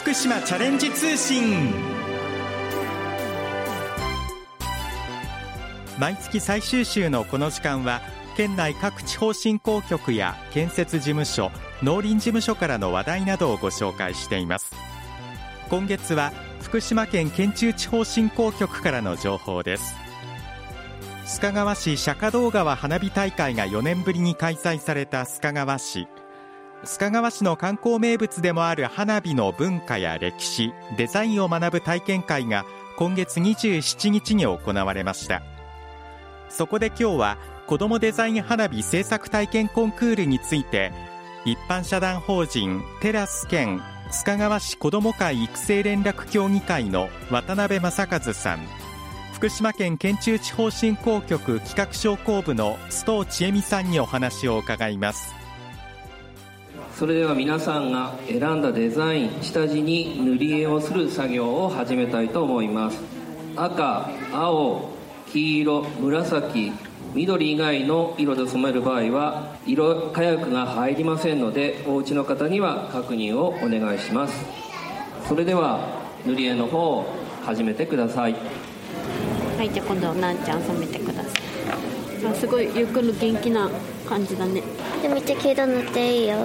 福島チャレンジ通信。毎月最終週のこの時間は県内各地方振興局や建設事務所農林事務所からの話題などをご紹介しています。今月は福島県県中地方振興局からの情報です。須賀川市釈迦堂川花火大会が4年ぶりに開催された須賀川市。須賀川市の観光名物でもある花火の文化や歴史デザインを学ぶ体験会が今月27日に行われました。そこで今日は子どもデザイン花火制作体験コンクールについて一般社団法人テラス県須賀川市子ども会育成連絡協議会の渡辺正和さん福島県県中地方振興局企画商工部の須藤千恵美さんにお話を伺います。それでは皆さんが選んだデザイン下地に塗り絵をする作業を始めたいと思います。赤青黄色紫緑以外の色で染める場合は色火薬が入りませんのでお家の方には確認をお願いします。それでは塗り絵の方を始めてください。はいじゃあ今度なんちゃん染めてください。あすごいゆっくり元気な感じだね。でめっちゃ黄色塗っていいよ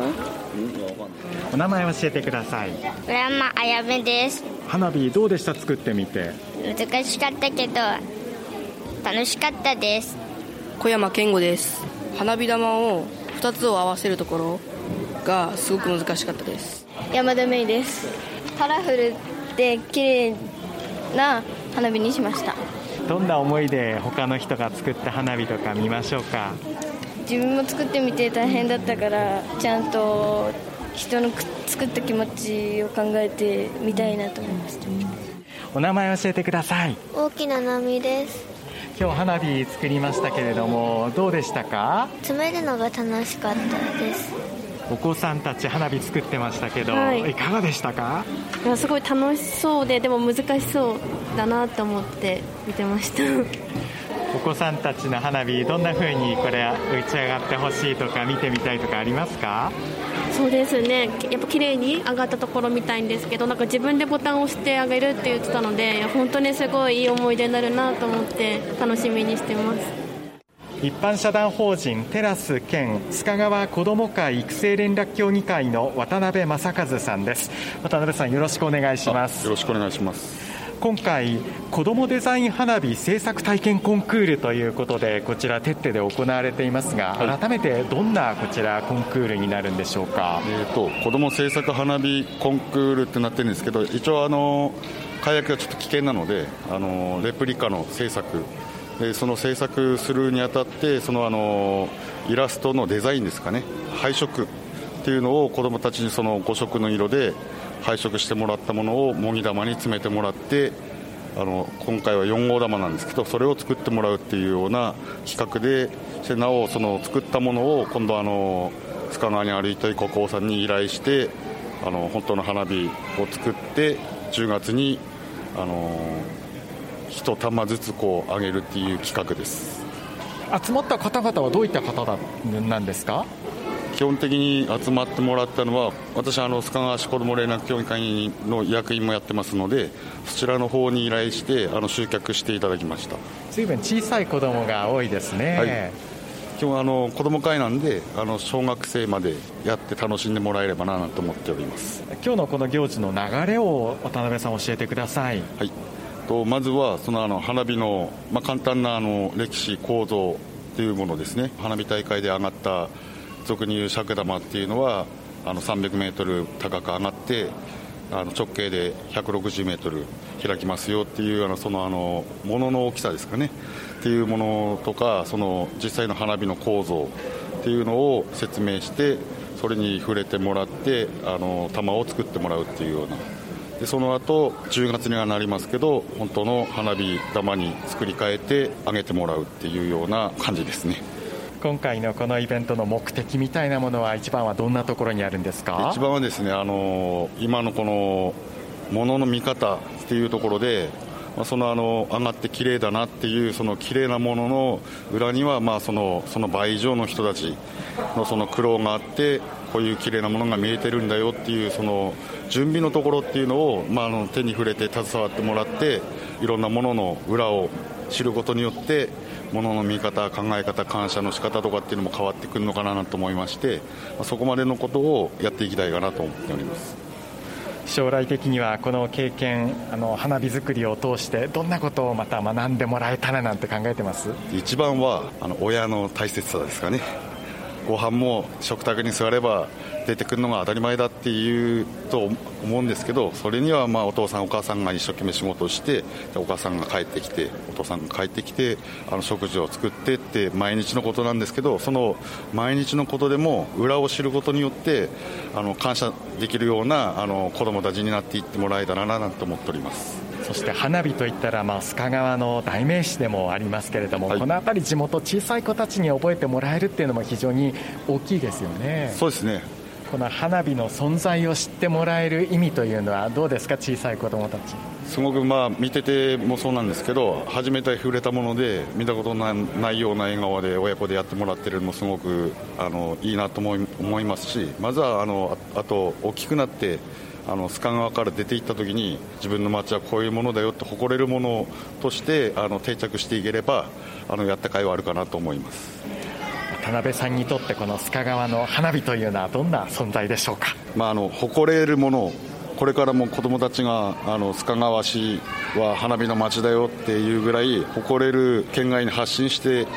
お名前教えてください。浦山あやめです。花火どうでした？作ってみて。難しかったけど楽しかったです。小山健吾です。花火玉を2つを合わせるところがすごく難しかったです。山田芽衣です。カラフルで綺麗な花火にしました。どんな思いで他の人が作った花火とか見ましょうか？自分も作ってみて大変だったからちゃんと人の作った気持ちを考えてみたいなと思いました。お名前教えてください。大きな波です。今日花火作りましたけれどもどうでしたか？詰めるのが楽しかったです。お子さんたち花火作ってましたけど、はい。いかがでしたか？いやすごい楽しそうででも難しそうだなと思って見てましたお子さんたちの花火どんな風にこれ打ち上がってほしいとか見てみたいとかありますか？そうですね。やっぱ綺麗に上がったところ見たいんですけどなんか自分でボタンを押してあげるって言ってたので本当にすごいいい思い出になるなと思って楽しみにしてます。一般社団法人テラス県須賀川子ども会育成連絡協議会の渡辺正和さんです。渡辺さんよろしくお願いします。よろしくお願いします今回子どもデザイン花火制作体験コンクールということでこちらテッテで行われていますが、はい。改めてどんなこちらコンクールになるんでしょうか？えー、と子ども制作花火コンクールってなってるんですけど一応あの火薬がちょっと危険なのであのレプリカの制作。でその制作するにあたってそのあのイラストのデザインですかね。配色っていうのを子どもたちにその5色の色で配色してもらったものを模擬玉に詰めてもらってあの今回は4号玉なんですけどそれを作ってもらうっていうような企画でしてなおその作ったものを今度あの須賀川に歩いた国宝さんに依頼してあの本当の花火を作って10月にあの一玉ずつこう上げるっていう企画です。集まった方々はどういった方なんですか？基本的に集まってもらったのは私あの須賀川市子ども連絡協議会の役員もやってますのでそちらの方に依頼してあの集客していただきました。随分小さい子供が多いですね、はい。基本あの子ども会なんであの小学生までやって楽しんでもらえればなと思っております。今日のこの行事の流れを渡辺さん教えてください。はい、とまずはそのあの花火の、まあ、簡単なあの歴史構造というものですね。花火大会で上がった俗に言う尺玉っていうのはあの300メートル高く上がってあの直径で160メートル開きますよっていうあのそのあのものの大きさですかね。っていうものとかその実際の花火の構造っていうのを説明してそれに触れてもらってあの玉を作ってもらうっていうような。でその後10月にはなりますけど本当の花火玉に作り変えてあげてもらうっていうような感じですね。今回のこのイベントの目的みたいなものは一番はどんなところにあるんですか？一番はですねあの今のこのものの見方っていうところでそのあの上がって綺麗だなっていうその綺麗なものの裏にはまあそのその倍以上の人たちのその苦労があってこういう綺麗なものが見えてるんだよっていうその準備のところっていうのを、まあ、あの手に触れて携わってもらっていろんなものの裏を知ることによってものの見方、考え方、感謝の仕方とかっていうのも変わってくるのかなと思いまして、そこまでのことをやっていきたいかなと思っております。将来的にはこの経験あの花火作りを通してどんなことをまた学んでもらえたらなんて考えてます？一番はあの親の大切さですかねご飯も食卓に座れば出てくるのが当たり前だっていうと思うんですけどそれにはまあお父さんお母さんが一生懸命仕事をしてお母さんが帰ってきてお父さんが帰ってきてあの食事を作ってって毎日のことなんですけどその毎日のことでも裏を知ることによってあの感謝できるようなあの子供たちになっていってもらえたらななんて思っております。そして花火といったら、まあ、須賀川の代名詞でもありますけれども、はい、この辺り地元小さい子たちに覚えてもらえるっていうのも非常に大きいですよね。そうですね。この花火の存在を知ってもらえる意味というのはどうですか小さい子どもたち。すごくまあ見ててもそうなんですけど初めて触れたもので見たことないような笑顔で親子でやってもらってるのもすごくあのいいなと思い思いますしまずはあのあと大きくなってあの須賀川から出て行った時に自分の街はこういうものだよって誇れるものとしてあの定着していければあのやった甲斐はあるかなと思います。田辺さんにとってこの須賀川の花火というのはどんな存在でしょうか、まあ、あの誇れるものこれからも子どもたちがあの須賀川市は花火の街だよっていうぐらい誇れる県外に発信して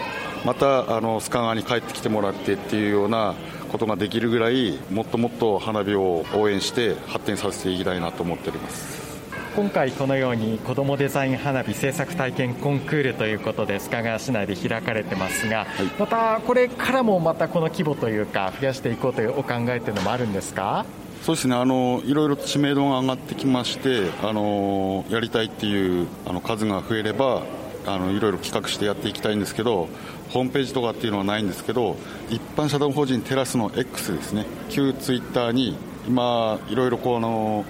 またあの須賀川に帰ってきてもらってっていうようなことができるぐらいもっともっと花火を応援して発展させていきたいなと思っております。今回このように子どもデザイン花火制作体験コンクールということで須賀川市内で開かれてますが、はい、またこれからもまたこの規模というか増やしていこうというお考えというのもあるんですか？そうですねあのいろいろ知名度が上がってきましてあのやりたいっていうあの数が増えればあのいろいろ企画してやっていきたいんですけどホームページとかっていうのはないんですけど一般社団法人テラスの X ですね。旧ツイッターに今いろいろこの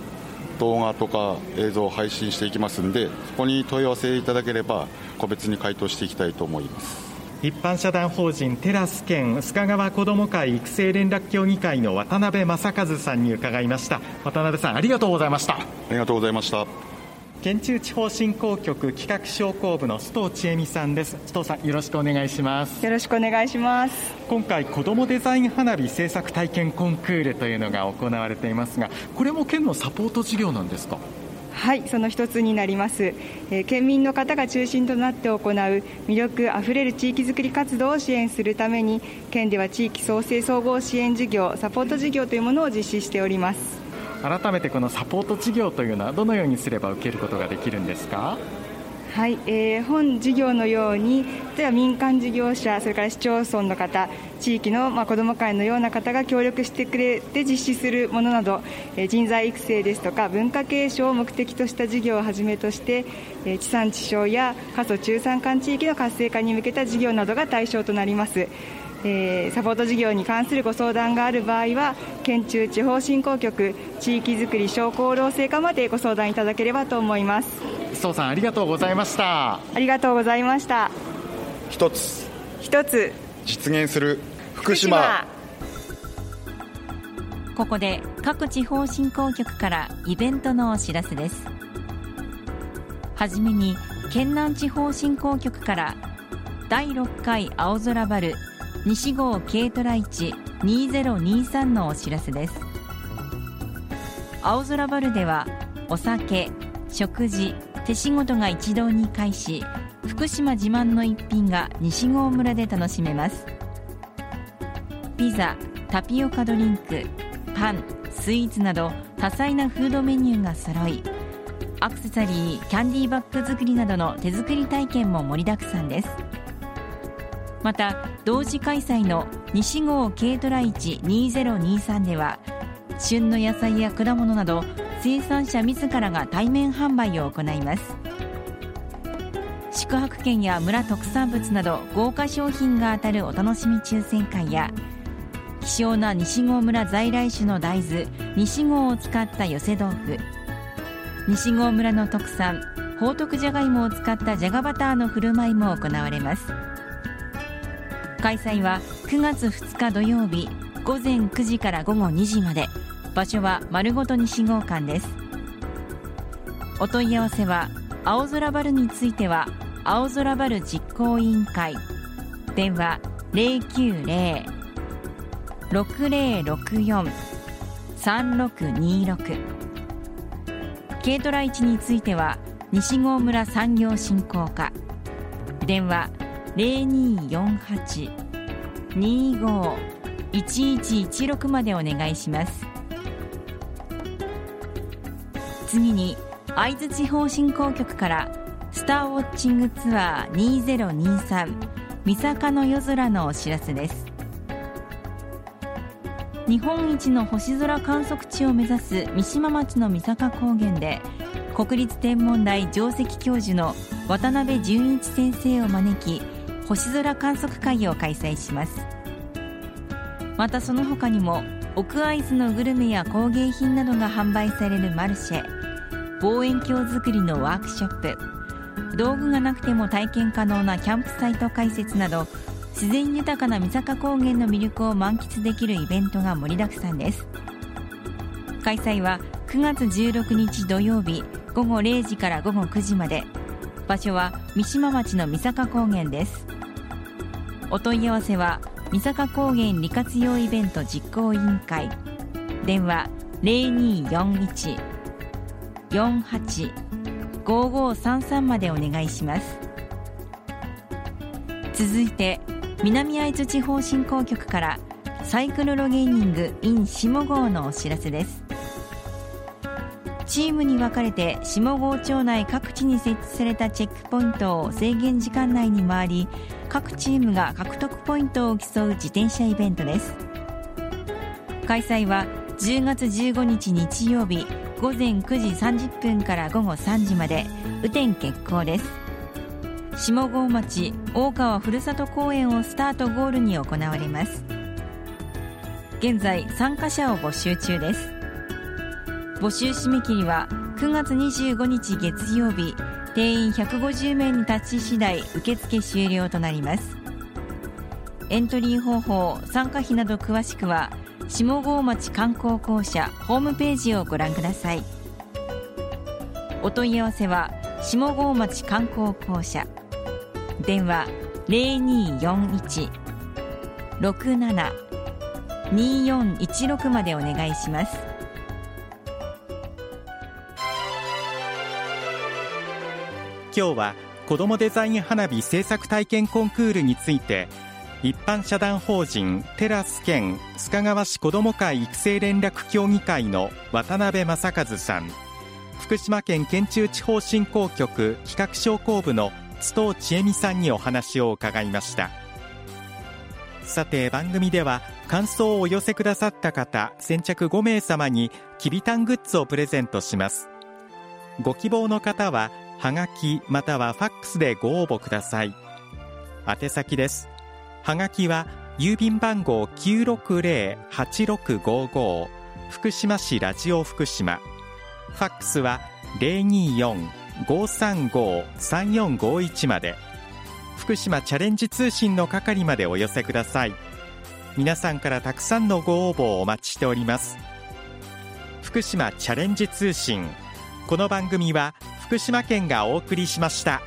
動画とか映像を配信していきますんでそこに問い合わせいただければ個別に回答していきたいと思います。一般社団法人テラス県須賀川子ども会育成連絡協議会の渡辺正和さんに伺いました。渡辺さんありがとうございました。ありがとうございました県中地方振興局企画商工部の須藤千恵美さんです。須藤さんよろしくお願いします。よろしくお願いします。今回子どもデザイン花火制作体験コンクールというのが行われていますがこれも県のサポート事業なんですか？はいその一つになります、えー、県民の方が中心となって行う魅力あふれる地域づくり活動を支援するために県では地域創生総合支援事業サポート事業というものを実施しております改めてこのサポート事業というのはどのようにすれば受けることができるんですか？はい、えー、本事業のように例えば民間事業者それから市町村の方地域の、まあ、子ども会のような方が協力してくれて実施するものなど、えー、人材育成ですとか文化継承を目的とした事業をはじめとして、えー、地産地消や過疎中山間地域の活性化に向けた事業などが対象となります。えー、サポート事業に関するご相談がある場合は県中地方振興局地域づくり商工労政課までご相談いただければと思います。須藤さんありがとうございました。ありがとうございました。一つ一つ実現する福島。ここで各地方振興局からイベントのお知らせです。はじめに県南地方振興局から第6回青空バル西郷軽トラ市2023のお知らせです。青空バルではお酒食事手仕事が一堂に会し福島自慢の一品が西郷村で楽しめます。ピザタピオカドリンクパンスイーツなど多彩なフードメニューが揃いアクセサリーキャンディーバッグ作りなどの手作り体験も盛りだくさんです。また同時開催の西郷軽トラ市2023では旬の野菜や果物など生産者自らが対面販売を行います。宿泊券や村特産物など豪華商品が当たるお楽しみ抽選会や希少な西郷村在来種の大豆西郷を使った寄せ豆腐西郷村の特産宝徳じゃがいもを使ったじゃがバターの振る舞いも行われます。開催は9月2日土曜日午前9時から午後2時まで。場所は丸ごと西号館です。お問い合わせは青空バルについては青空バル実行委員会。電話090-6064-3626軽トラ市については西郷村産業振興課。電話0248-25-1116までお願いします。次に会津地方振興局からスターウォッチングツアー2023三坂の夜空のお知らせです。日本一の星空観測地を目指す三島町の三坂高原で国立天文台上席教授の渡辺淳一先生を招き星空観測会を開催します。またその他にも奥会津のグルメや工芸品などが販売されるマルシェ望遠鏡作りのワークショップ道具がなくても体験可能なキャンプサイト開設など自然豊かな三坂高原の魅力を満喫できるイベントが盛りだくさんです。開催は9月16日土曜日午後0時から午後9時まで。場所は三島町の三坂高原です。お問い合わせは三坂高原利活用イベント実行委員会。電話0241 485533までお願いします。続いて南会津地方振興局からサイクルロゲーニング in 下郷のお知らせです。チームに分かれて下郷町内各地に設置されたチェックポイントを制限時間内に回り各チームが獲得ポイントを競う自転車イベントです。開催は10月15日日曜日午前9時30分から午後3時まで雨天決行です。下郷町大川ふるさと公園をスタートゴールに行われます。現在参加者を募集中です。募集締め切りは9月25日月曜日定員150名に達し次第受付終了となります。エントリー方法参加費など詳しくは下郷町観光公社ホームページをご覧ください。お問い合わせは下郷町観光公社。電話0241-67-2416までお願いします。今日は子どもデザイン花火制作体験コンクールについて一般社団法人テラス県須賀川市子ども会育成連絡協議会の渡辺正和さん。福島県県中地方振興局企画商工部の津藤千恵美さんにお話を伺いました。さて番組では感想をお寄せくださった方先着5名様にきびたんグッズをプレゼントします。ご希望の方ははがきまたはファックスでご応募ください。宛先です。はがきは郵便番号960-8655福島市ラジオ福島。ファックスは024-535-3451まで。福島チャレンジ通信の係までお寄せください。皆さんからたくさんのご応募をお待ちしております。福島チャレンジ通信。この番組は福島県がお送りしました。